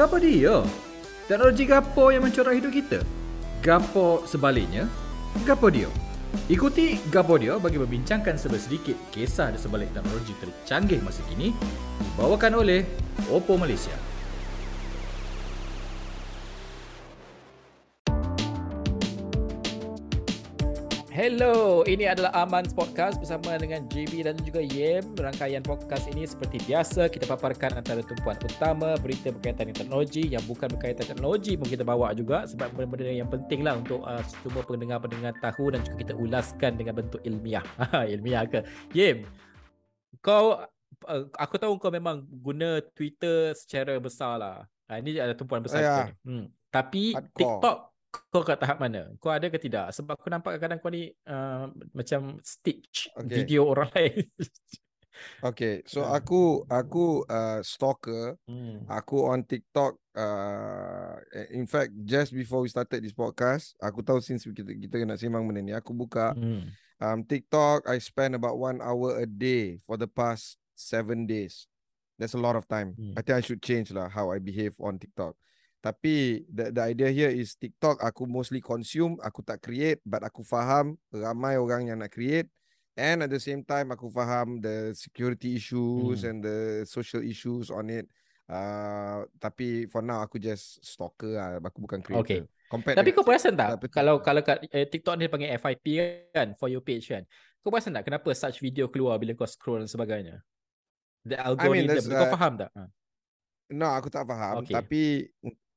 Gapo dia? Teknologi gapo yang mencorah hidup kita? Gapo sebaliknya? Gapo dia? Ikuti Gapo dia bagi membincangkan sedikit kisah di sebalik teknologi tercanggih masa kini dibawakan oleh Oppo Malaysia. Hello, ini adalah Aman Podcast bersama dengan JB dan juga Yem. Rangkaian podcast ini seperti biasa kita paparkan antara tumpuan utama berita berkaitan dengan teknologi yang bukan berkaitan teknologi pun kita bawa juga sebab benda-benda yang penting lah untuk uh, semua pendengar-pendengar tahu dan juga kita ulaskan dengan bentuk ilmiah. ilmiah ke? Yem, kau uh, aku tahu kau memang guna Twitter secara besar lah. Uh, ini ada tumpuan besar. Ya. Hmm. Tapi Hardcore. TikTok kau kat tahap mana? Kau ada ke tidak? Sebab aku nampak kadang kau ni uh, macam stitch Okay. video orang lain. Okay, so Ah. aku aku uh, stalker. hmm. Aku on TikTok. Uh, in fact, just before we started this podcast, aku tahu since kita kita nak sembang benda ni, aku buka Hmm. um, TikTok. I spend about one hour a day for the past seven days. That's a lot of time. Hmm. I think I should change lah how I behave on TikTok. Tapi the the idea here is TikTok aku mostly consume, aku tak create, but aku faham ramai orang yang nak create. And at the same time aku faham the security issues Hmm. and the social issues on it. Uh, tapi for now aku just stalker lah. Aku bukan creator. Okay. Compared Tapi kau perasan tak Tapi- kalau kalau kat eh, TikTok ni panggil FYP kan for your page kan. Kau perasan tak kenapa such video keluar bila kau scroll dan sebagainya? The algorithm there's, kau uh, faham tak? No, aku tak faham. Okay. Tapi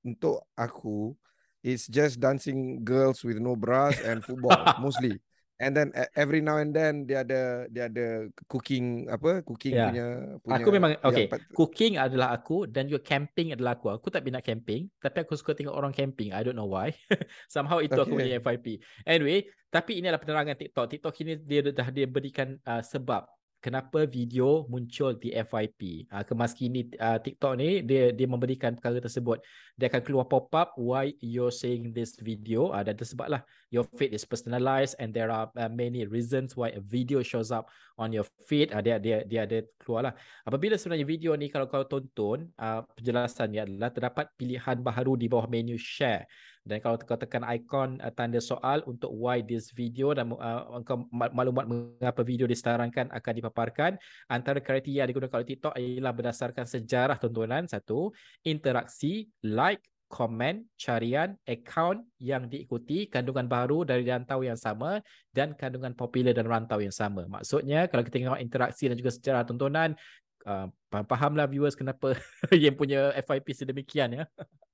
untuk aku, it's just dancing girls with no bras and football mostly. And then e- every now and then dia ada dia ada cooking apa cooking Ya. punya punya. Aku memang yang okay. Cooking adalah aku dan juga camping adalah aku. Aku tak minat camping, tapi aku suka tengok orang camping. I don't know why. Somehow itu aku Okay. punya FYP. Anyway, tapi ini adalah penerangan TikTok. TikTok ini dia dah dia berikan uh, sebab kenapa video muncul di FYP. Uh, kemas kini uh, TikTok ni dia dia memberikan perkara tersebut. Dia akan keluar pop up why you're seeing this video. Uh, dan tersebablah your feed is personalized and there are uh, many reasons why a video shows up on your feed. Uh, dia dia dia ada keluar lah. Apabila sebenarnya video ni kalau kau tonton, uh, penjelasannya adalah terdapat pilihan baharu di bawah menu share. Dan kalau kau tekan ikon uh, tanda soal untuk why this video dan uh, maklumat mengapa video diselarangkan akan dipaparkan. Antara kriteria yang digunakan oleh TikTok ialah berdasarkan sejarah tontonan satu, interaksi, like, komen, carian, akaun yang diikuti, kandungan baru dari rantau yang sama dan kandungan popular dan rantau yang sama. Maksudnya kalau kita tengok interaksi dan juga sejarah tontonan, uh, faham-fahamlah viewers kenapa yang punya FYP sedemikian ya.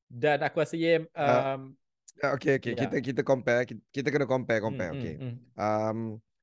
Dan aku rasa Yem Ah, um, Ah, Okay okay Ya. kita kita compare kita, kita kena compare compare mm, okay. mm, mm. Um,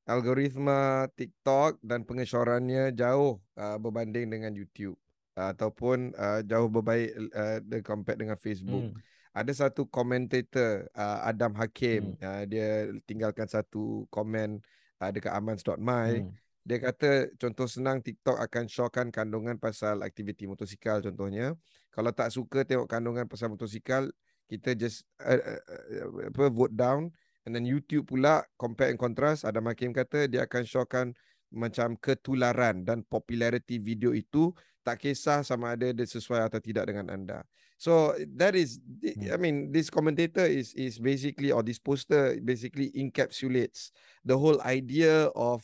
algoritma TikTok dan pengecorannya jauh uh, berbanding dengan YouTube uh, ataupun uh, jauh berbaik uh, compare dengan Facebook. Mm. ada satu komentator uh, Adam Hakim Hmm. uh, dia tinggalkan satu komen uh, dekat amans.my Mm. Dia kata contoh senang TikTok akan showkan kandungan pasal aktiviti motosikal contohnya. Kalau tak suka tengok kandungan pasal motosikal kita just uh, uh, uh, apa vote down. And then YouTube pula compare and contrast. Adam Hakim kata dia akan showkan macam ketularan dan popularity video itu tak kisah sama ada dia sesuai atau tidak dengan anda. So that is, I Hmm. mean, this commentator is is basically or this poster basically encapsulates the whole idea of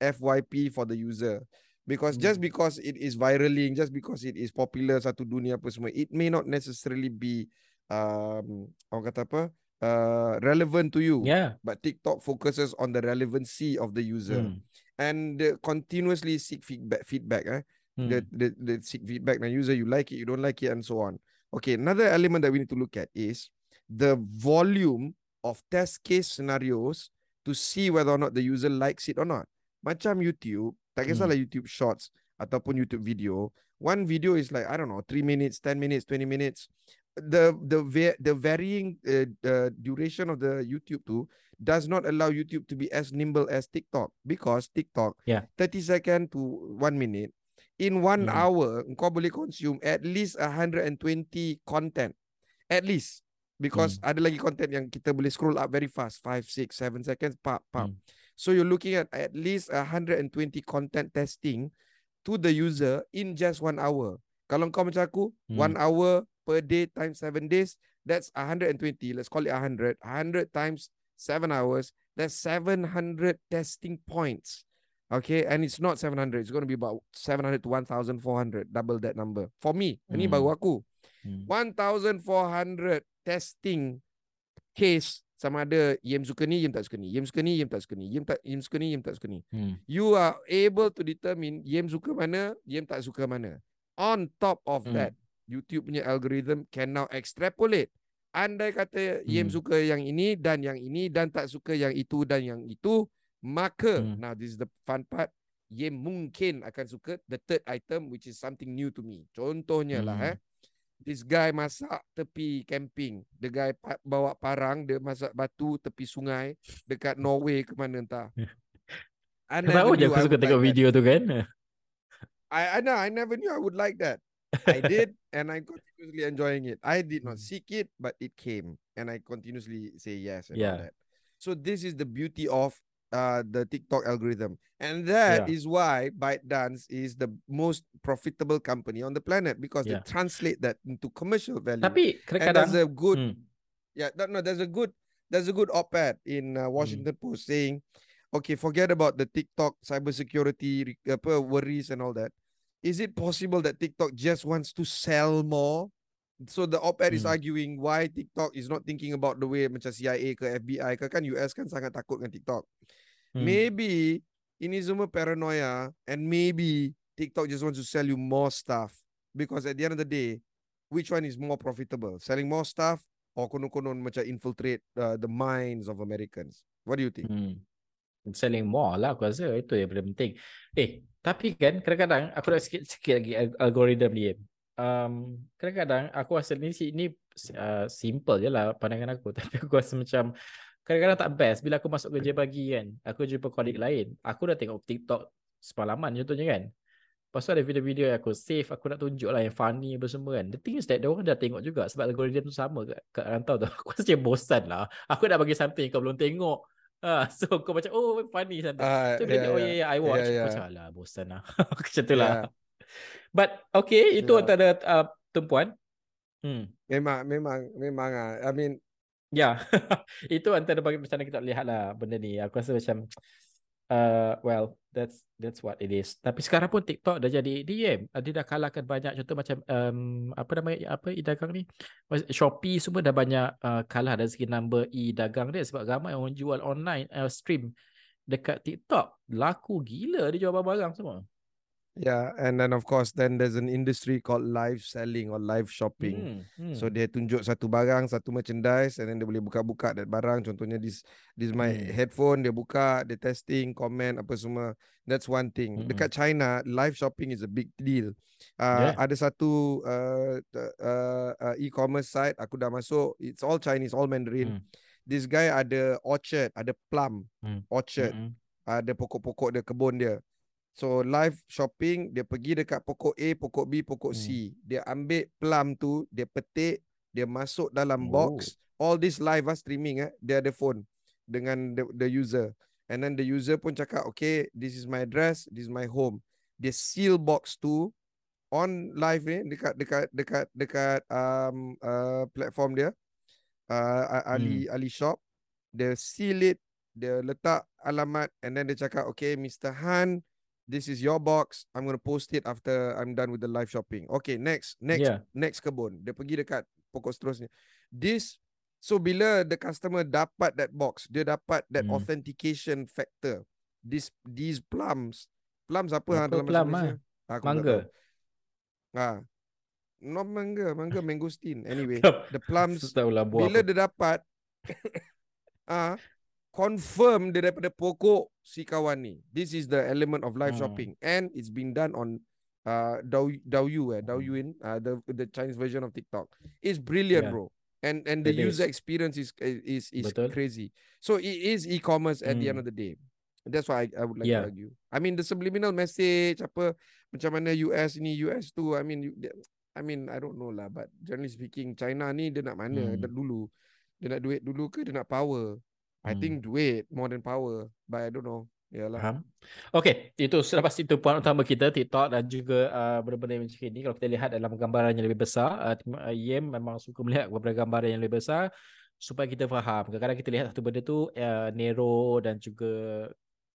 FYP for the user. Because just Hmm. because it is viraling, just because it is popular satu dunia apa semua, it may not necessarily be um orang kata apa uh, relevant to you. Yeah. But TikTok focuses on the relevancy of the user Mm. and uh, continuously seek feedback. Feedback, eh? Mm. the, the the seek feedback now user you like it you don't like it and so on okay another element that we need to look at is the volume of test case scenarios to see whether or not the user likes it or not macam YouTube tak Hmm. kisahlah YouTube shorts ataupun YouTube video one video is like i don't know 3 minutes 10 minutes 20 minutes the the the varying uh, uh, duration of the YouTube tu does not allow YouTube to be as nimble as TikTok because TikTok Yeah. 30 second to 1 minute in one Hmm. hour kau boleh consume at least 120 content at least because Hmm. ada lagi content yang kita boleh scroll up very fast 5 6 7 seconds pap pap Mm. So you're looking at at least 120 content testing to the user in just one hour kalau kau macam aku Hmm. one hour per day times 7 days, that's 120. Let's call it 100. 100 times 7 hours, that's 700 testing points. Okay, and it's not 700. It's going to be about 700 to 1,400, double that number. For me, hmm. ini baru aku. Hmm. 1,400 testing case sama ada Yem suka ni, Yem tak suka ni. Yem suka ni, Yem tak suka ni. Yem tak Yem suka ni, Yem tak suka ni. Hmm. You are able to determine Yem suka mana, Yem tak suka mana. On top of hmm. that, YouTube punya algorithm can now extrapolate. Andai kata Yem hmm. suka yang ini dan yang ini dan tak suka yang itu dan yang itu, maka hmm. now this is the fun part ye mungkin akan suka the third item which is something new to me contohnya lah, hmm. lah eh this guy masak tepi camping. The guy pa- bawa parang dia masak batu tepi sungai dekat Norway ke mana entah. Kenapa je? aku suka tengok like video that. tu kan? I, I know I never knew I would like that. I did and I continuously enjoying it. I did not hmm. seek it but it came and I continuously say yes and yeah. all that. So this is the beauty of uh, the TikTok algorithm. And that yeah. is why ByteDance is the most profitable company on the planet because yeah. they translate that into commercial value. Tapi kadang-kadang there's a good hmm. Yeah, no, there's a good there's a good op-ed in uh, Washington hmm. Post saying, okay, forget about the TikTok cybersecurity apa worries and all that. Is it possible that TikTok just wants to sell more? So the op-ed hmm. is arguing why TikTok is not thinking about the way macam CIA ke FBI ke kan US kan sangat takut dengan TikTok. Hmm. Maybe ini semua paranoia and maybe TikTok just wants to sell you more stuff because at the end of the day, which one is more profitable? Selling more stuff or konon-konon macam infiltrate uh, the minds of Americans? What do you think? Hmm. Selling more lah aku rasa itu yang paling penting. Eh, tapi kan kadang-kadang aku nak sikit, sikit lagi algoritma ni. Um, kadang-kadang aku rasa ni, ni uh, simple je lah pandangan aku. Tapi aku rasa macam kadang-kadang tak best bila aku masuk kerja pagi kan aku jumpa kolik lain aku dah tengok TikTok semalaman contohnya kan lepas tu ada video-video yang aku save aku nak tunjuk lah yang funny apa semua kan the thing is that orang dah tengok juga sebab algoritma tu sama kat, kat rantau tu aku rasa bosan lah aku dah bagi something kau belum tengok Ha, so kau macam oh funny santai. Uh, so bila yeah, oh yeah, yeah I watch yeah, yeah. macam lah bosan lah. macam tu lah. Yeah. But okay itu yeah. antara uh, tumpuan. Hmm. Memang memang memang ah. I mean Ya, itu antara bagi macam mana kita lihat lah benda ni. Aku rasa macam, uh, well, that's that's what it is. Tapi sekarang pun TikTok dah jadi DM. Dia dah kalahkan banyak contoh macam um, apa nama apa e-dagang ni. Shopee semua dah banyak uh, kalah dari segi number e-dagang dia sebab ramai orang jual online uh, stream dekat TikTok. Laku gila dia jual barang semua. Yeah, and then of course, then there's an industry called live selling or live shopping. Hmm, hmm. So dia tunjuk satu barang, satu merchandise, and then dia boleh buka-buka that barang. Contohnya this this my hmm. headphone, dia buka, dia testing, comment apa semua. That's one thing. Hmm. Dekat China, live shopping is a big deal. Uh, yeah. Ada satu uh, uh, uh, e-commerce site, aku dah masuk. It's all Chinese, all Mandarin. Hmm. This guy ada orchard, ada plum hmm. orchard, hmm. ada pokok-pokok dia kebun dia. So live shopping dia pergi dekat pokok A, pokok B, pokok hmm. C. Dia ambil plum tu, dia petik, dia masuk dalam oh. box. All this live ah streaming eh, dia ada phone dengan the, the user. And then the user pun cakap, okay, this is my address, this is my home. Dia seal box tu on live ni dekat dekat dekat dekat um uh, platform dia. Uh, Ali hmm. Ali Shop. Dia seal it, dia letak alamat and then dia cakap, okay, Mr. Han, this is your box. I'm going to post it after I'm done with the live shopping. Okay, next, next, yeah. next kebun. Dia pergi dekat pokok seterusnya. This, so bila the customer dapat that box, dia dapat that hmm. authentication factor. This, these plums, plums apa, apa dalam plum, Malaysia? Ha? Aku mangga. Ha. No mangga, mangga mangosteen. Anyway, the plums, bila dia dapat, ah, confirm dia daripada pokok si kawan ni. This is the element of live hmm. shopping and it's been done on uh Dao Douyu eh Douyuin uh the the Chinese version of TikTok. It's brilliant, yeah. bro. And and the it user is. experience is is is Betul. crazy. So it is e-commerce at mm. the end hmm. of the day. That's why I, I would like yeah. to argue. I mean the subliminal message apa macam mana US ni US tu I mean I mean I don't know lah but generally speaking China ni dia nak mana mm. dulu. Dia nak duit dulu ke dia nak power? I hmm. think duit more than power, but I don't know. Yalah. Faham. Okey, itu selepas itu poin utama kita TikTok dan juga uh, benda-benda macam ini kalau kita lihat dalam gambaran yang lebih besar, uh, Yem memang suka melihat beberapa gambaran yang lebih besar supaya kita faham. Kadang-kadang kita lihat satu benda tu uh, narrow dan juga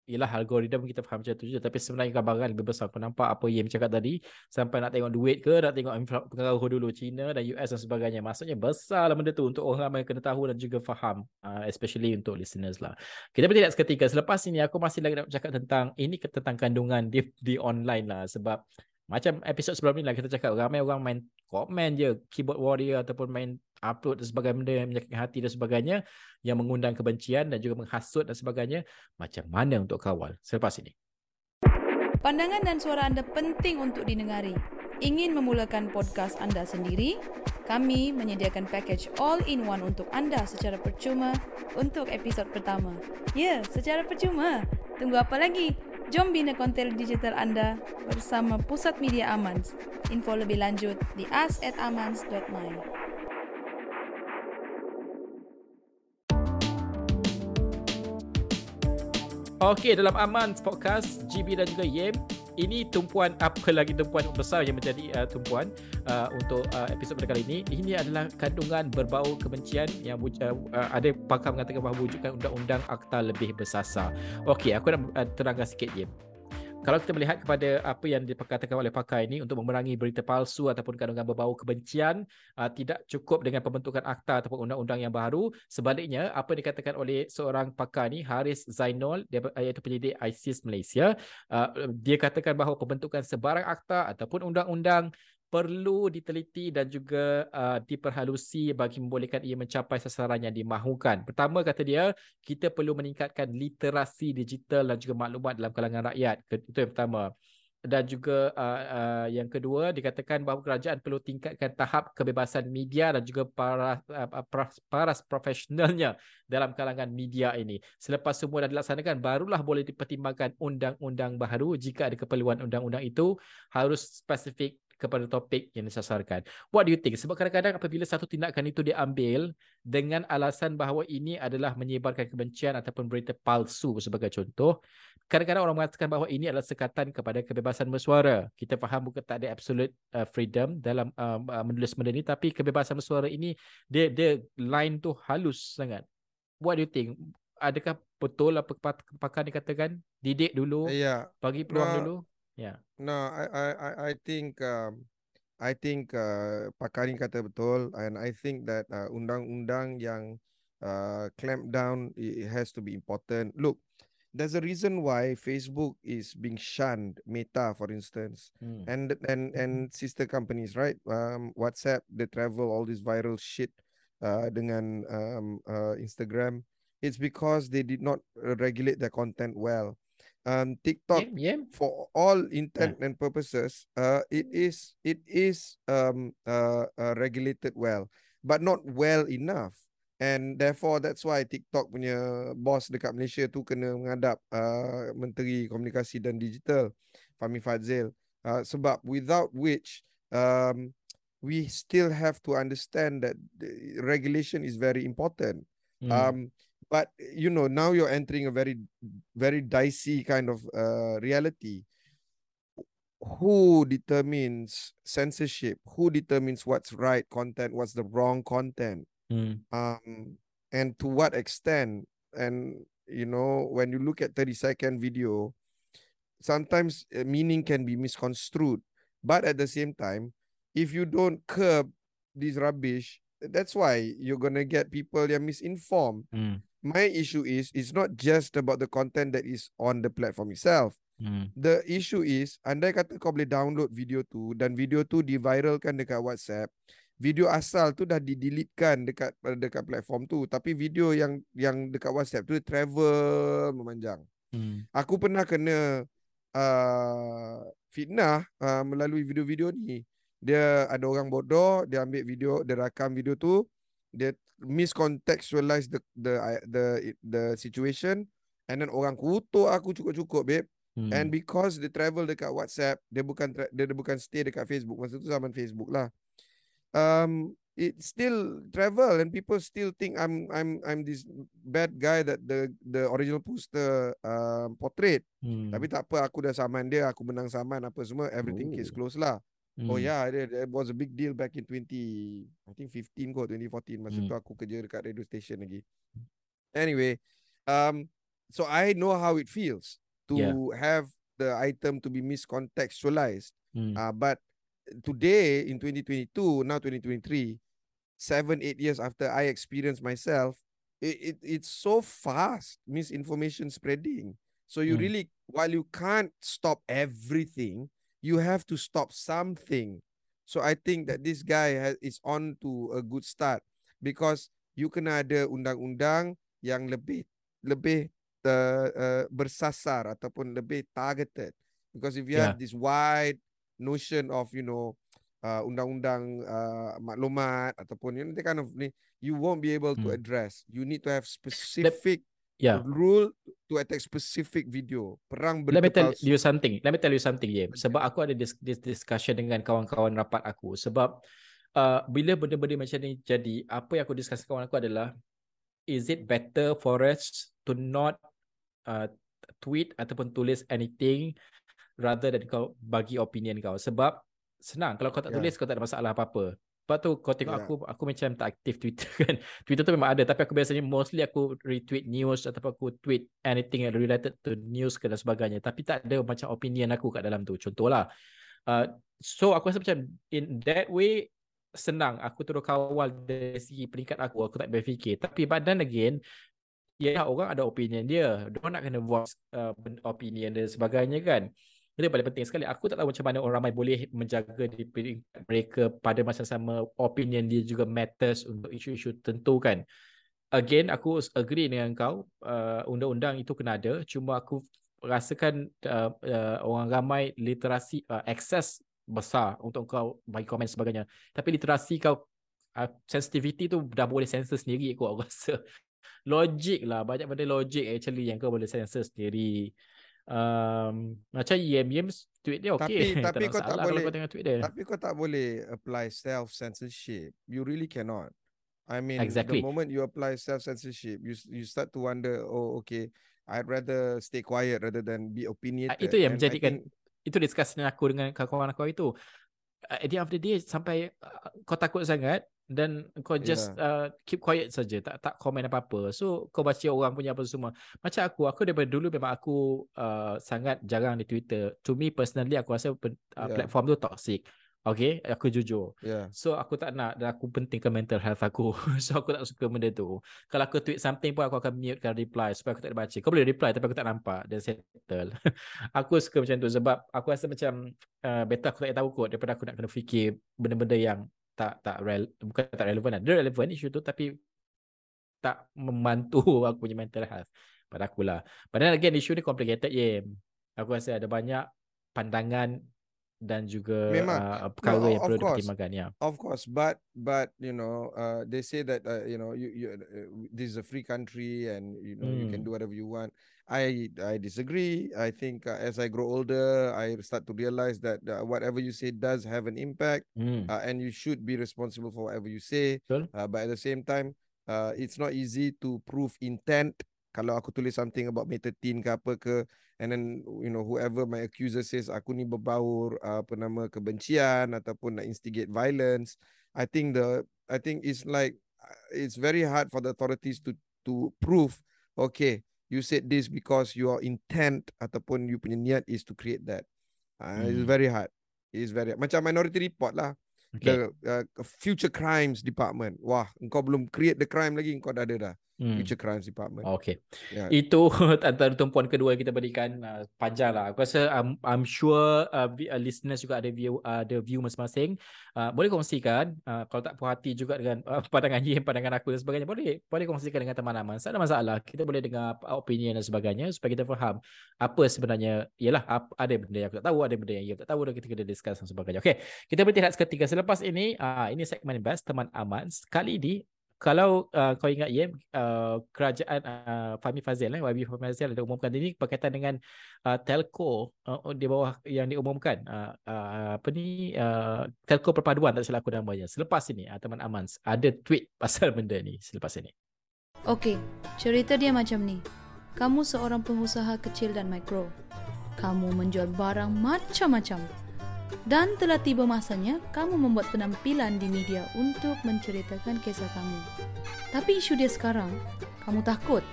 ialah algoritma kita faham macam tu je tapi sebenarnya gambaran lebih besar kau nampak apa yang cakap tadi sampai nak tengok duit ke nak tengok pengaruh dulu China dan US dan sebagainya. Maksudnya besar lah benda tu untuk orang ramai kena tahu dan juga faham uh, especially untuk listeners lah. Kita bertindak seketika. Selepas ini aku masih lagi nak cakap tentang ini tentang kandungan di, di online lah. Sebab macam episod sebelum ni lah kita cakap ramai orang main komen je keyboard warrior ataupun main upload dan sebagainya benda yang menyakitkan hati dan sebagainya yang mengundang kebencian dan juga menghasut dan sebagainya macam mana untuk kawal selepas ini Pandangan dan suara anda penting untuk didengari. Ingin memulakan podcast anda sendiri? Kami menyediakan package all-in-one untuk anda secara percuma untuk episod pertama. Ya, secara percuma. Tunggu apa lagi? Jom bina konten digital anda bersama Pusat Media Amans. Info lebih lanjut di us@amans.my. Okey, dalam Amans Podcast, GB dan juga Yem, ini tumpuan apa lagi tumpuan besar yang menjadi uh, tumpuan uh, untuk uh, episod pada kali ini. Ini adalah kandungan berbau kebencian yang uh, uh, ada pakar mengatakan bahawa wujudkan undang-undang akta lebih bersasar. Okey, aku nak uh, terangkan sikit Yem kalau kita melihat kepada apa yang dikatakan oleh pakar ini untuk memerangi berita palsu ataupun kandungan berbau kebencian uh, tidak cukup dengan pembentukan akta ataupun undang-undang yang baru. Sebaliknya apa yang dikatakan oleh seorang pakar ini Haris Zainul dia iaitu penyidik ISIS Malaysia uh, dia katakan bahawa pembentukan sebarang akta ataupun undang-undang perlu diteliti dan juga uh, diperhalusi bagi membolehkan ia mencapai sasaran yang dimahukan. Pertama kata dia, kita perlu meningkatkan literasi digital dan juga maklumat dalam kalangan rakyat. Itu yang pertama. Dan juga uh, uh, yang kedua dikatakan bahawa kerajaan perlu tingkatkan tahap kebebasan media dan juga para uh, para profesionalnya dalam kalangan media ini. Selepas semua dah dilaksanakan barulah boleh dipertimbangkan undang-undang baru jika ada keperluan undang-undang itu harus spesifik kepada topik yang disasarkan. What do you think? Sebab kadang-kadang apabila satu tindakan itu diambil dengan alasan bahawa ini adalah menyebarkan kebencian ataupun berita palsu sebagai contoh, kadang-kadang orang mengatakan bahawa ini adalah sekatan kepada kebebasan bersuara. Kita faham bukan tak ada absolute uh, freedom dalam uh, uh, menulis benda ini tapi kebebasan bersuara ini dia dia line tu halus sangat. What do you think? Adakah betul apa pakar dikatakan didik dulu, yeah. bagi peluang nah, dulu? Yeah. No, I I I think um, I think uh, kata betul and I think that uh, undang-undang yang uh, clamp down it has to be important. Look, there's a reason why Facebook is being shunned, Meta for instance, hmm. and and and sister companies, right? Um, WhatsApp, the travel, all this viral shit uh, dengan um, uh, Instagram. It's because they did not regulate their content well um TikTok yeah, yeah. for all intent yeah. and purposes uh it is it is um uh, uh regulated well but not well enough and therefore that's why TikTok punya boss dekat Malaysia tu kena menghadap uh menteri komunikasi dan digital Fahmi Fadzil uh, sebab without which um we still have to understand that regulation is very important mm. um but you know now you're entering a very very dicey kind of uh, reality. Who determines censorship? Who determines what's right content what's the wrong content? Mm. um and to what extent? And you know when you look at 30 second video sometimes uh, meaning can be misconstrued. But at the same time if you don't curb this rubbish that's why you're gonna get people they're misinformed. Mm my issue is it's not just about the content that is on the platform itself. Hmm. The issue is andai kata kau boleh download video tu dan video tu diviralkan dekat WhatsApp, video asal tu dah di-deletekan dekat dekat platform tu, tapi video yang yang dekat WhatsApp tu travel memanjang. Hmm. Aku pernah kena uh, fitnah uh, melalui video-video ni. Dia ada orang bodoh, dia ambil video, dia rakam video tu, dia miscontextualize the the the the situation and then orang kutuk aku cukup-cukup babe hmm. and because they travel dekat WhatsApp dia bukan dia, dia bukan stay dekat Facebook masa tu zaman Facebook lah um it still travel and people still think I'm I'm I'm this bad guy that the the original poster uh, portrait. Hmm. Tapi tak apa aku dah saman dia, aku menang saman apa semua, everything case Oh. close lah. Hmm. Oh yeah, it, it was a big deal back in 20 I think 15 kot 2014 masa Hmm. tu aku kerja dekat radio station lagi. Anyway, um so I know how it feels to Yeah. have the item to be miscontextualized. Hmm. Uh, but today in 2022, now 2023, seven, eight years after I experienced myself, it, it it's so fast misinformation spreading. So you Mm. really, while you can't stop everything, you have to stop something. So I think that this guy has, is on to a good start because you kena ada undang-undang yang lebih lebih uh, uh, bersasar ataupun lebih targeted. Because if you have this wide notion of you know uh, undang-undang uh, maklumat ataupun you know, that kind of ni, you won't be able to Hmm. address. You need to have specific Yeah. rule to attack specific video. Perang Let me berita tell palsu. you something. Let me tell you something, James. Sebab aku ada this, this discussion dengan kawan-kawan rapat aku. Sebab uh, bila benda-benda macam ni jadi, apa yang aku discuss dengan kawan aku adalah, is it better for us to not uh, tweet ataupun tulis anything rather than kau bagi opinion kau? Sebab senang. Kalau kau tak Yeah. tulis, kau tak ada masalah apa-apa. Lepas tu kau tengok Yeah. aku, aku macam tak aktif Twitter kan. Twitter tu memang ada tapi aku biasanya mostly aku retweet news ataupun aku tweet anything yang related to news ke dan sebagainya. Tapi tak ada macam opinion aku kat dalam tu. Contohlah. Uh, so aku rasa macam in that way senang aku terus kawal dari segi peringkat aku aku tak berfikir tapi then again ya orang ada opinion dia dia nak kena voice uh, opinion dan sebagainya kan itu paling penting sekali. Aku tak tahu macam mana orang ramai boleh menjaga di peringkat mereka pada masa sama. Opinion dia juga matters untuk isu-isu tentu kan. Again aku agree dengan kau. Uh, undang-undang itu kena ada. Cuma aku rasakan uh, uh, orang ramai literasi uh, akses besar untuk kau bagi komen sebagainya. Tapi literasi kau uh, sensitivity tu dah boleh sensor sendiri aku rasa. Logik lah. Banyak benda logik actually yang kau boleh sensor sendiri um, macam Yem Yem tweet dia okey Tapi- tapi kau tak boleh- kau tengok tweet dia Tapi kau tak boleh apply self censorship. You really cannot. I mean, Exactly. the moment you apply self censorship, you you start to wonder, oh, okay, I'd rather stay quiet rather than be opinionated. Ah, itu yang And menjadikan think- itu discussion aku dengan kawan-kawan aku itu uh, at the end of the day sampai uh, kau takut sangat dan kau just uh, keep quiet saja tak tak komen apa-apa so kau baca orang punya apa semua macam aku aku daripada dulu memang aku uh, sangat jarang di Twitter to me personally aku rasa uh, Yeah. platform tu toxic Okay, aku jujur. Yeah. So aku tak nak dan aku pentingkan mental health aku. so aku tak suka benda tu. Kalau aku tweet something pun aku akan mutekan reply supaya aku tak baca. Kau boleh reply tapi aku tak nampak dan settle. aku suka macam tu sebab aku rasa macam uh, better aku tak tahu kot daripada aku nak kena fikir benda-benda yang tak tak rel, bukan tak relevan lah. Dia relevan isu tu tapi tak membantu aku punya mental health pada aku lah. Padahal again isu ni complicated je. Aku rasa ada banyak pandangan dan juga Memang. uh, perkara No, yang of perlu course. dipertimbangkan ya. Of course, but but you know, uh, they say that uh, you know, you you uh, this is a free country and you know you can Mm. do whatever you want. I I disagree. I think uh, as I grow older, I start to realize that uh, whatever you say does have an impact, Hmm. uh, and you should be responsible for whatever you say. Betul. Uh, but at the same time, uh, it's not easy to prove intent. Kalau aku tulis something about 13 ke apa ke, and then you know whoever my accuser says aku ni berbaur uh, apa nama kebencian ataupun nak instigate violence, I think the I think it's like uh, it's very hard for the authorities to to prove okay you said this because your intent ataupun you punya niat is to create that. Uh, It's Hmm. very hard. It's very macam minority report lah Okay. the uh, future crimes department. Wah, engkau belum create the crime lagi, engkau dah ada dah. Hmm. Future crimes department. Okay. Yeah. Itu antara tumpuan kedua yang kita berikan uh, panjang lah. Aku rasa I'm, I'm sure uh, uh, listeners juga ada view uh, ada view masing-masing. Uh, boleh kongsikan uh, kalau tak puas hati juga dengan uh, pandangan Yim, pandangan aku dan sebagainya. Boleh boleh kongsikan dengan teman-teman. Tak ada masalah. Kita boleh dengar opinion dan sebagainya supaya kita faham apa sebenarnya ialah ada benda yang aku tak tahu, ada benda yang Yim tak tahu dan kita kena discuss dan sebagainya. Okay, kita berhenti seketika. Selepas ini uh, ini segmen best teman aman. Kali ini kalau uh, kau ingat Yem, uh, kerajaan uh, Fahmi Fazil eh, YB Fahmi Fazil ada umumkan ini berkaitan dengan uh, telco uh, di bawah yang diumumkan uh, uh, apa ni uh, telco perpaduan tak silap aku namanya. Selepas ini uh, teman Amans ada tweet pasal benda ni selepas ini. Okey, cerita dia macam ni. Kamu seorang pengusaha kecil dan mikro. Kamu menjual barang macam-macam. Dan telah tiba masanya kamu membuat penampilan di media untuk menceritakan kisah kamu. Tapi isu dia sekarang, kamu takut.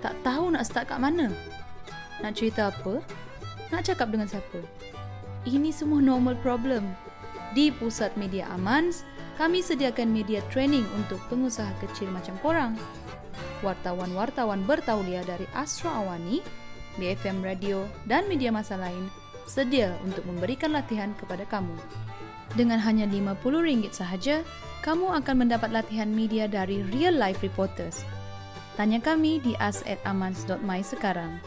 Tak tahu nak start kat mana. Nak cerita apa? Nak cakap dengan siapa? Ini semua normal problem. Di Pusat Media Amans, kami sediakan media training untuk pengusaha kecil macam korang. Wartawan-wartawan bertauliah dari Astra Awani, BFM Radio dan media masa lain sedia untuk memberikan latihan kepada kamu. Dengan hanya RM50 sahaja, kamu akan mendapat latihan media dari real life reporters. Tanya kami di us@amans.my sekarang.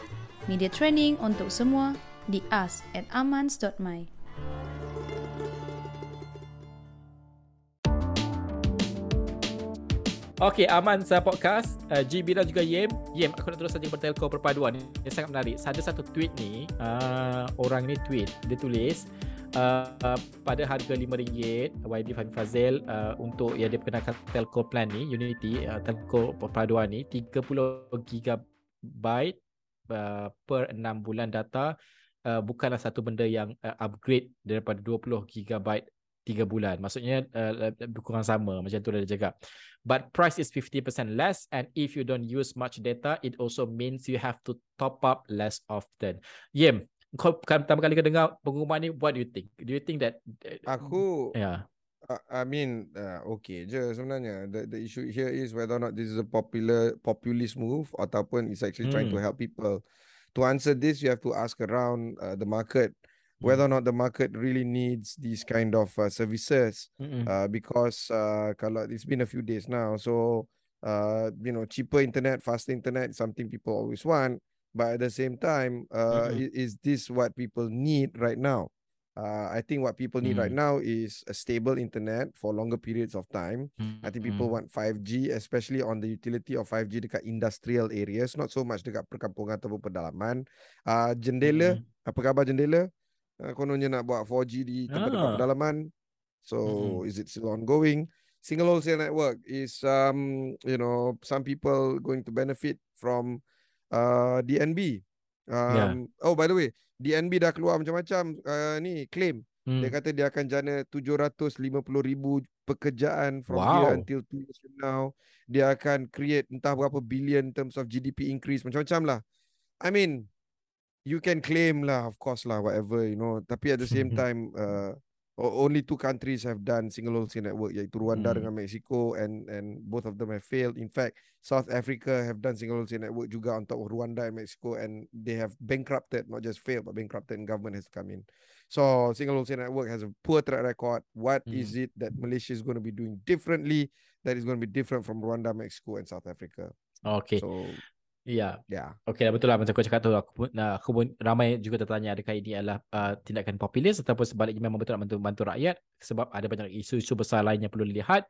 Media training untuk semua di us@amans.my. Okey, Aman saya podcast. Uh, GB dan juga Yem. Yem, aku nak terus saja bertelco perpaduan. Ini sangat menarik. Ada satu tweet ni, uh, orang ni tweet. Dia tulis, uh, uh, pada harga RM5, YB Fahmi Fazil uh, untuk yang dia perkenalkan telco plan ni, Unity, uh, telco perpaduan ni, 30 GB uh, per 6 bulan data uh, bukanlah satu benda yang uh, upgrade daripada 20 GB tiga bulan. Maksudnya uh, kurang sama macam tu dia cakap. But price is 50% less and if you don't use much data, it also means you have to top up less often. Yem, kau pertama kali kau dengar pengumuman ni, what do you think? Do you think that... Aku... Yeah. I mean, uh, okay je sebenarnya. The, the issue here is whether or not this is a popular populist move ataupun it's actually hmm. trying to hmm. help people. To answer this, you have to ask around uh, the market. Whether or not the market really needs these kind of uh, services uh, because uh, kalau it's been a few days now so uh, you know cheaper internet faster internet something people always want but at the same time uh, mm-hmm. is this what people need right now uh, I think what people need mm. right now is a stable internet for longer periods of time. Mm. I think people want 5G, especially on the utility of 5G dekat industrial areas, not so much dekat perkampungan ataupun pedalaman. Uh, jendela, mm. apa khabar jendela? Uh, kononnya nak buat 4G di tempat-tempat ah. pedalaman. So mm-hmm. is it still ongoing? Single wholesale network is um you know some people going to benefit from uh DNB. Um yeah. oh by the way, DNB dah keluar macam-macam uh, ni claim. Mm. Dia kata dia akan jana 750,000 pekerjaan from wow. here until 2 years from now. Dia akan create entah berapa billion in terms of GDP increase macam-macam lah. I mean, you can claim lah, of course lah, whatever, you know. Tapi at the same time, uh, only two countries have done single wholesale network, iaitu Rwanda mm. dengan Mexico, and and both of them have failed. In fact, South Africa have done single wholesale network juga on top of Rwanda and Mexico, and they have bankrupted, not just failed, but bankrupted, and government has come in. So single wholesale network has a poor track record. What mm. is it that Malaysia is going to be doing differently? That is going to be different from Rwanda, Mexico, and South Africa. Okay. So Ya. Yeah. Okey lah betul lah macam kau cakap tu aku pun aku pun ramai juga tertanya adakah ini adalah uh, tindakan populis ataupun sebaliknya memang betul nak bantu bantu rakyat sebab ada banyak isu-isu besar lain yang perlu dilihat.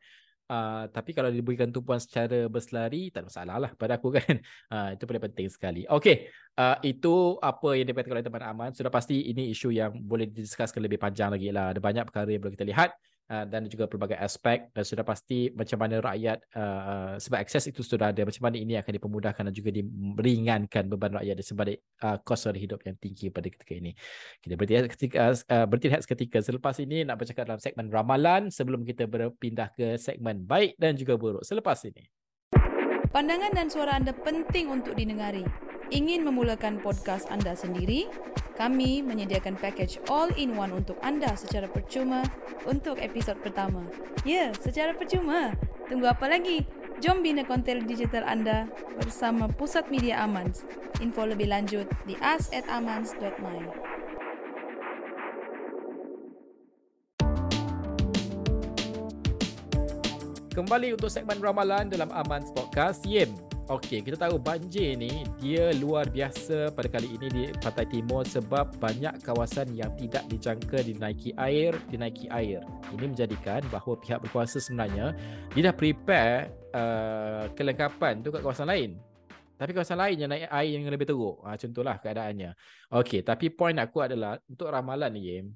Uh, tapi kalau diberikan tumpuan secara berselari tak ada masalah lah pada aku kan. Uh, itu paling penting sekali. Okey. Uh, itu apa yang dikatakan oleh teman Aman. Sudah pasti ini isu yang boleh didiskuskan lebih panjang lagi lah. Ada banyak perkara yang perlu kita lihat. Uh, dan juga pelbagai aspek dan sudah pasti macam mana rakyat uh, sebab akses itu sudah ada macam mana ini akan dipermudahkan dan juga dimeringankan beban rakyat di sebalik uh, kos hidup yang tinggi pada ketika ini. Kita berhenti ketika uh, berhenti seketika selepas ini nak bercakap dalam segmen ramalan sebelum kita berpindah ke segmen baik dan juga buruk selepas ini. Pandangan dan suara anda penting untuk didengari. Ingin memulakan podcast anda sendiri? Kami menyediakan package all-in-one untuk anda secara percuma untuk episod pertama. Ya, secara percuma. Tunggu apa lagi? Jom bina konten digital anda bersama Pusat Media Amans. Info lebih lanjut di us@amans.my. Kembali untuk segmen ramalan dalam Amans Podcast. Yem, Okey, kita tahu banjir ni dia luar biasa pada kali ini di Pantai Timur sebab banyak kawasan yang tidak dijangka dinaiki air, dinaiki air. Ini menjadikan bahawa pihak berkuasa sebenarnya dia dah prepare uh, kelengkapan tu kat kawasan lain. Tapi kawasan lain yang naik air yang lebih teruk. Ha, contohlah keadaannya. Okey, tapi point aku adalah untuk ramalan ni, Yim,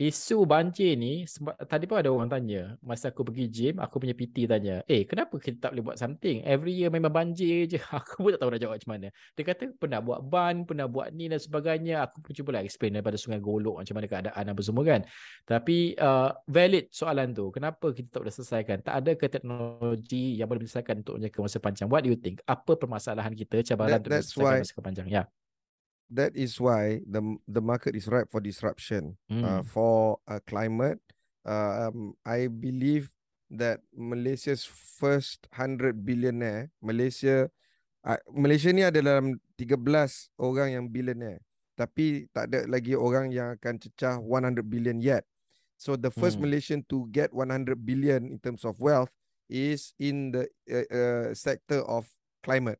isu banjir ni sebab tadi pun ada orang tanya masa aku pergi gym aku punya PT tanya eh kenapa kita tak boleh buat something? Every year memang banjir je. Aku pun tak tahu nak jawab macam mana. Dia kata pernah buat ban pernah buat ni dan sebagainya. Aku pun cuba lah explain daripada sungai golok macam mana keadaan apa semua kan. Tapi uh, valid soalan tu kenapa kita tak boleh selesaikan? Tak ada ke teknologi yang boleh diselesaikan untuk jangka masa panjang? What do you think? Apa permasalahan kita cabaran That, untuk why... selesaikan masa panjang? Ya. yeah that is why the the market is ripe for disruption mm. uh, Hmm. for uh, climate. Uh, um, I believe that Malaysia's first 100 billionaire, Malaysia uh, Malaysia ni ada dalam 13 orang yang billionaire. Tapi tak ada lagi orang yang akan cecah 100 billion yet. So the first Hmm. Malaysian to get 100 billion in terms of wealth is in the uh, uh, sector of climate.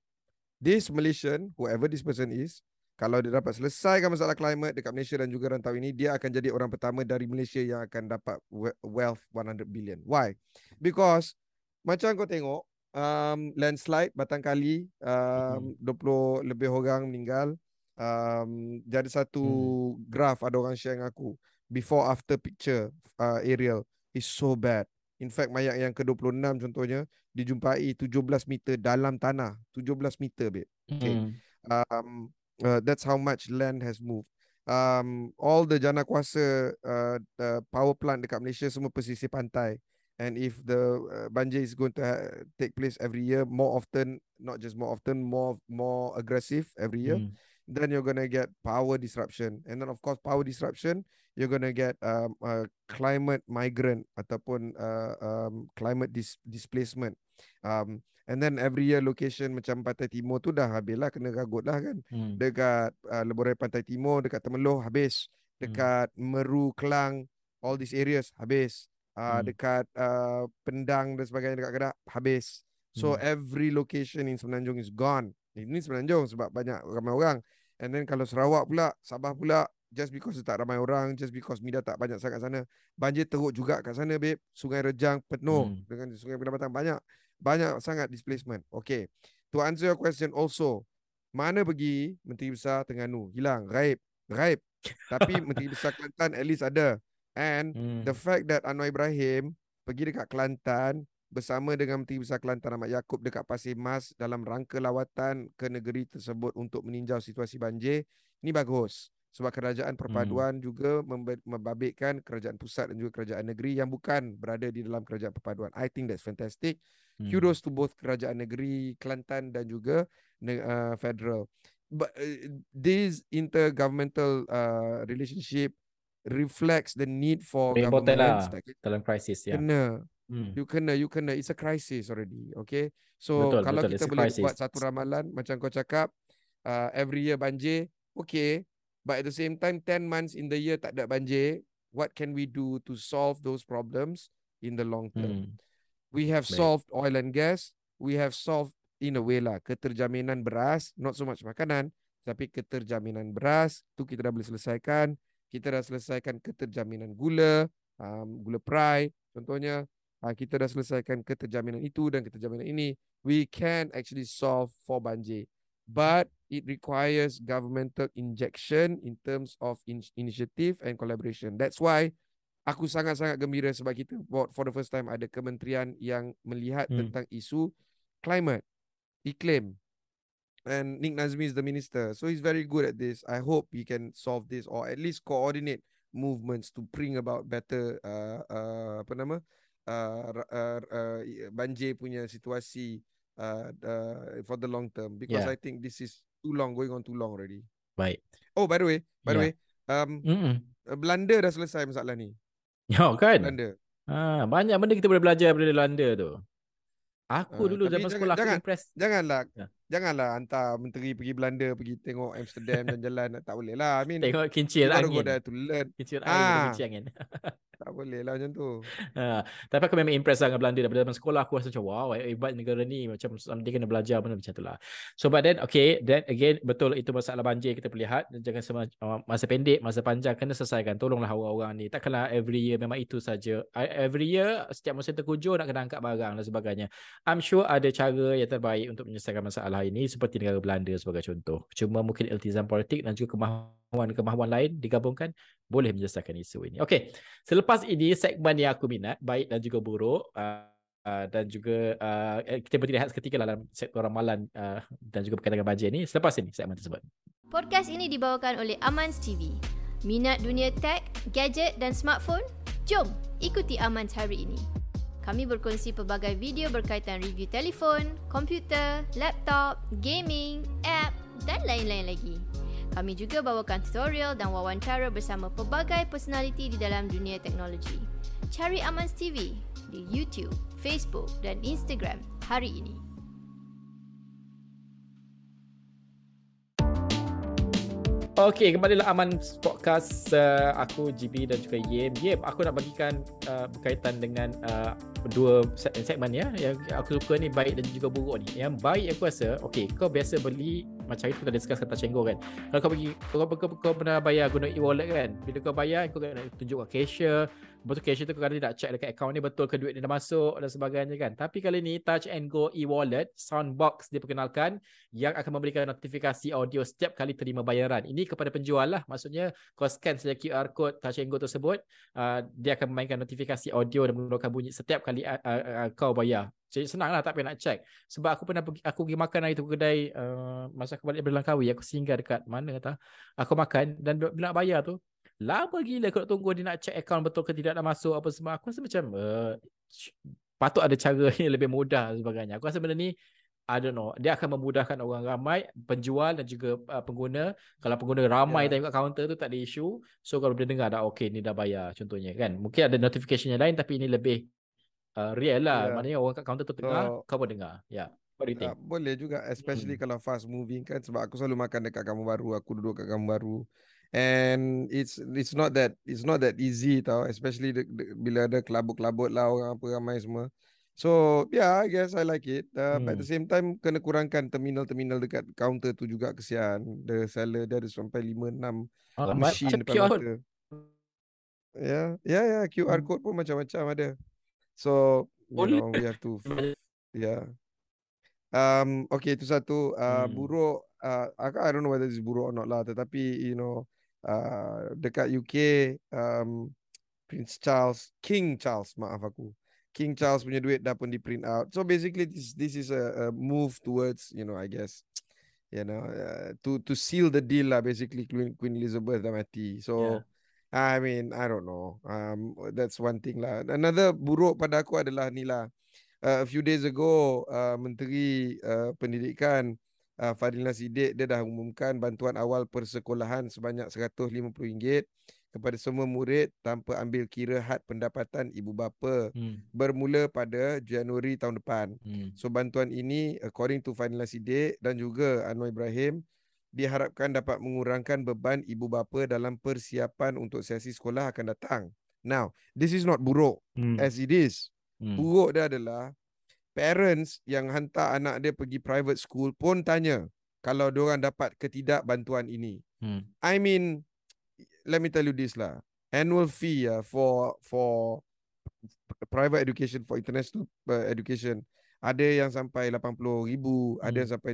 This Malaysian, whoever this person is, kalau dia dapat selesaikan masalah climate dekat Malaysia dan juga rantau ini, dia akan jadi orang pertama dari Malaysia yang akan dapat we- wealth 100 billion. Why? Because macam kau tengok, um, landslide batang kali, um, 20 lebih orang meninggal. Um, jadi satu graph ada orang share dengan aku. Before after picture uh, aerial is so bad. In fact mayat yang ke-26 contohnya dijumpai 17 meter dalam tanah. 17 meter babe. Okay. Hmm. um, uh, that's how much land has moved. Um, all the jana kuasa uh, the power plant dekat Malaysia semua pesisir pantai. And if the uh, banjir is going to ha- take place every year, more often, not just more often, more more aggressive every year, Hmm. then you're gonna get power disruption. And then of course power disruption, you're gonna get um, uh, climate migrant ataupun uh, um, climate dis- displacement. Um, and then every year location macam Pantai Timur tu dah habis lah kena ragut lah kan. Hmm. Dekat uh, Leburai Pantai Timur, dekat Temeloh habis. Hmm. Dekat Meru, Kelang, all these areas habis. Uh, Hmm. Dekat uh, Pendang dan sebagainya dekat Kedah habis. So Hmm. every location in Semenanjung is gone. Ini Semenanjung sebab banyak ramai orang. And then kalau Sarawak pula, Sabah pula, just because tak ramai orang, just because media tak banyak sangat sana, banjir teruk juga kat sana, babe. Sungai Rejang penuh Hmm. dengan Sungai Pendapatan banyak. Banyak sangat displacement. Okay. To answer your question also, mana pergi Menteri Besar Terengganu? Hilang, raib, raib. Tapi Menteri Besar Kelantan at least ada. And Hmm. the fact that Anwar Ibrahim pergi dekat Kelantan bersama dengan Menteri Besar Kelantan Ahmad Yaakob dekat Pasir Mas dalam rangka lawatan ke negeri tersebut untuk meninjau situasi banjir, ini bagus. Sebab kerajaan perpaduan juga membe- membabitkan kerajaan pusat dan juga kerajaan negeri yang bukan berada di dalam kerajaan perpaduan. I think that's fantastic. Hmm. Kudos to both kerajaan negeri Kelantan dan juga uh, federal. But uh, this intergovernmental uh, relationship reflects the need for Very important governments lah dalam krisis ya. kena Hmm. You kena, you kena. It's a crisis already. Okay. So Betul, kalau betul. kita It's boleh crisis. buat satu ramalan macam kau cakap, uh, every year banjir, okay. But at the same time, 10 months in the year tak ada banjir. What can we do to solve those problems in the long term? Hmm. We have Baik. solved oil and gas. We have solved in a way lah keterjaminan beras, not so much makanan, tapi keterjaminan beras tu kita dah boleh selesaikan. Kita dah selesaikan keterjaminan gula, um, gula prai contohnya. Uh, kita dah selesaikan keterjaminan itu dan keterjaminan ini. We can actually solve for banjir. But it requires governmental injection in terms of in- initiative and collaboration. That's why aku sangat-sangat gembira sebab kita for, for the first time ada kementerian yang melihat Hmm. tentang isu climate, iklim. And Nick Nazmi is the minister. So he's very good at this. I hope he can solve this or at least coordinate movements to bring about better uh, uh, apa nama? Uh, uh, uh, banjir punya situasi uh, uh, for the long term because Yeah. I think this is too long going on too long already. Baik. Oh by the way, by the Yeah. way, um Hmm. uh, Belanda dah selesai masalah ni. Ya kan? Belanda. Ha, banyak benda kita boleh belajar daripada Belanda tu. Aku Ah, dulu zaman jangan- sekolah aku jangan- impress. Janganlah Ya. Janganlah hantar menteri pergi Belanda pergi tengok Amsterdam dan jalan tak boleh lah. I mean Tengok kincir angin. go there to learn. Kincir air Ah. ah. kincir angin. Tak boleh lah macam tu. Ha, tapi aku memang impress lah dengan Belanda daripada zaman sekolah aku rasa macam wow hebat negara ni macam dia kena belajar benda macam tu lah. So but then okay then again betul itu masalah banjir kita perlihat jangan semua uh, masa pendek masa panjang kena selesaikan tolonglah orang-orang ni takkanlah every year memang itu saja. Every year setiap musim terkujur nak kena angkat barang dan sebagainya. I'm sure ada cara yang terbaik untuk menyelesaikan masalah ini seperti negara Belanda sebagai contoh. Cuma mungkin iltizam politik dan juga kemahuan-kemahuan lain digabungkan boleh menyelesaikan isu ini. Okey, selepas ini segmen yang aku minat, baik dan juga buruk uh, uh, dan juga uh, kita bertiga seketika lah dalam sektor ramalan uh, dan juga berkaitan dengan banjir ni selepas ini segmen tersebut. Podcast ini dibawakan oleh Amans TV. Minat dunia tech, gadget dan smartphone? Jom ikuti Amans hari ini. Kami berkongsi pelbagai video berkaitan review telefon, komputer, laptop, gaming, app dan lain-lain lagi. Kami juga bawakan tutorial dan wawancara bersama pelbagai personaliti di dalam dunia teknologi. Cari Amans TV di YouTube, Facebook dan Instagram hari ini. Okey, kembalilah Aman Podcast uh, aku GB dan juga Yem. Yem, aku nak bagikan uh, berkaitan dengan uh, dua se- segmen ya yang aku suka ni baik dan juga buruk ni. Yang baik aku rasa, okey, kau biasa beli macam itu kita discuss kata cenggo kan. Kalau kau pergi kau, kau, kau, kau pernah bayar guna e-wallet kan. Bila kau bayar kau kena tunjuk kat cashier. Betul cashier tu kau kadang nak check dekat account ni betul ke duit dia dah masuk dan sebagainya kan. Tapi kali ni Touch and Go e-wallet Soundbox diperkenalkan yang akan memberikan notifikasi audio setiap kali terima bayaran. Ini kepada penjual lah. Maksudnya kau scan saja QR code Touch and Go tersebut, uh, dia akan memainkan notifikasi audio dan mengeluarkan bunyi setiap kali uh, uh, uh, kau bayar. Jadi senang lah tak payah nak check. Sebab aku pernah pergi, aku pergi makan hari tu kedai uh, masa aku balik dari Langkawi, aku singgah dekat mana kata. Aku makan dan bila nak bayar tu, lama gila aku nak tunggu dia nak check account betul ke tidak dah masuk apa semua. Aku rasa macam uh, patut ada cara yang lebih mudah dan sebagainya. Aku rasa benda ni I don't know. Dia akan memudahkan orang ramai, penjual dan juga uh, pengguna. Kalau pengguna ramai Ya. yeah. tengok kaunter tu tak ada isu. So kalau dia dengar dah okay ni dah bayar contohnya kan. Mungkin ada notification yang lain tapi ini lebih uh, real lah. Ya. Maknanya orang kat kaunter tu dengar, So- kau pun dengar. Ya. Yeah. What do you Uh, boleh juga especially Hmm. kalau fast moving kan sebab aku selalu makan dekat Kampung Baru, aku duduk kat Kampung Baru. And it's it's not that it's not that easy tau especially de, de, bila ada kelabut-kelabut lah orang apa ramai semua. So yeah, I guess I like it. Uh, But at the same time kena kurangkan terminal-terminal dekat counter tu juga kesian. The seller dia ada sampai 5 6 Oh, machine depan QR mata. Ya, ya, ya. QR Hmm. code pun macam-macam ada. So, you Boleh. know, we have to, yeah. Um, okay, itu satu. Uh, Hmm. buruk, uh, I I don't know whether it's buruk or not lah. Tetapi, you know, uh, dekat UK, um, Prince Charles, King Charles, maaf aku. King Charles punya duit dah pun di print out. So basically, this this is a, a move towards, you know, I guess, you know, uh, to to seal the deal lah. Basically, Queen Queen Elizabeth dah mati. So. Yeah. I mean, I don't know. Um, that's one thing lah. Another buruk pada aku adalah ni lah. Uh, a few days ago, uh, Menteri uh, Pendidikan uh, Fadilina Sidik dia dah umumkan bantuan awal persekolahan sebanyak RM150 kepada semua murid tanpa ambil kira had pendapatan ibu bapa Hmm. bermula pada Januari tahun depan. Hmm. So bantuan ini according to Fadilina Sidik dan juga Anwar Ibrahim diharapkan dapat mengurangkan beban ibu bapa dalam persiapan untuk sesi sekolah akan datang. Now, this is not buruk Hmm. as it is. Hmm. Buruk dia adalah parents yang hantar anak dia pergi private school pun tanya kalau diorang dapat ke tidak bantuan ini. Hmm. I mean, let me tell you this lah. Annual fee uh, for for private education for international uh, education ada yang sampai 80,000, ada Hmm. yang sampai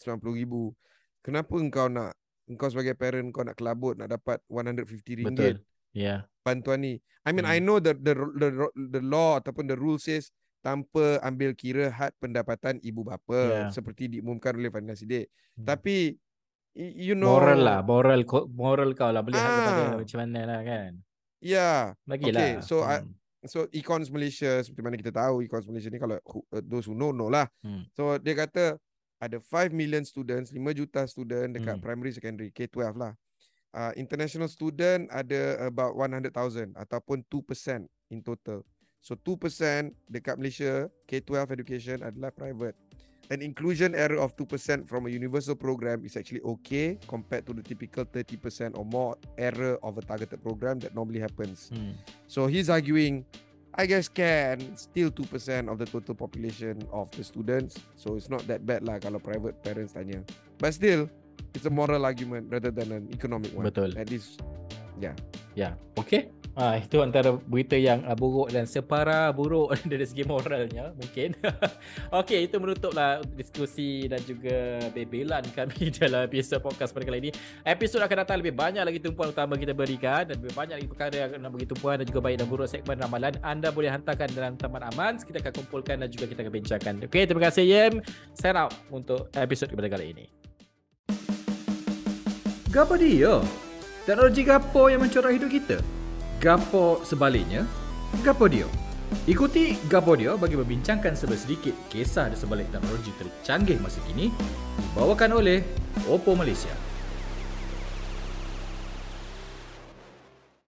90,000. Kenapa engkau nak engkau sebagai parent kau nak kelabut nak dapat 150 ringgit Betul. Ya. bantuan ni. I mean Hmm. I know the the the the law ataupun the rule says tanpa ambil kira had pendapatan ibu bapa Yeah. seperti diumumkan oleh Fadila Sidik. Hmm. Tapi you know Moral lah, moral moral kau lah boleh hak kepada Ah. macam mana lah kan. Ya. Bagilah. Okay, so I- hmm. So Econs Malaysia seperti mana kita tahu Econs Malaysia ni kalau uh, those who know know lah. Hmm. So dia kata ada 5 million students, 5 juta student dekat Hmm. primary secondary K12 lah. Uh, international student ada about 100,000 ataupun 2% in total. So 2% dekat Malaysia K12 education adalah private. an inclusion error of 2% from a universal program is actually okay compared to the typical 30% or more error of a targeted program that normally happens. Hmm. So he's arguing, I guess can still 2% of the total population of the students. So it's not that bad lah kalau private parents tanya. But still, it's a moral argument rather than an economic one. Betul. At least, yeah. Ya, okey. Ah itu antara berita yang uh, buruk dan separa buruk dari segi moralnya mungkin. okey, itu menutuplah diskusi dan juga bebelan kami dalam episod podcast pada kali ini. Episod akan datang lebih banyak lagi tumpuan utama kita berikan dan lebih banyak lagi perkara yang nak bagi tumpuan dan juga baik dan buruk segmen ramalan. Anda boleh hantarkan dalam Taman Aman. Kita akan kumpulkan dan juga kita akan bincangkan. Okey, terima kasih Yem. Sign out untuk episod kepada kali ini. Gapo dia? Teknologi gapo yang mencorah hidup kita? Gapo sebaliknya? Gapo dia? Ikuti Gapo dia bagi membincangkan sedikit kisah di sebalik teknologi tercanggih masa kini dibawakan oleh Oppo Malaysia.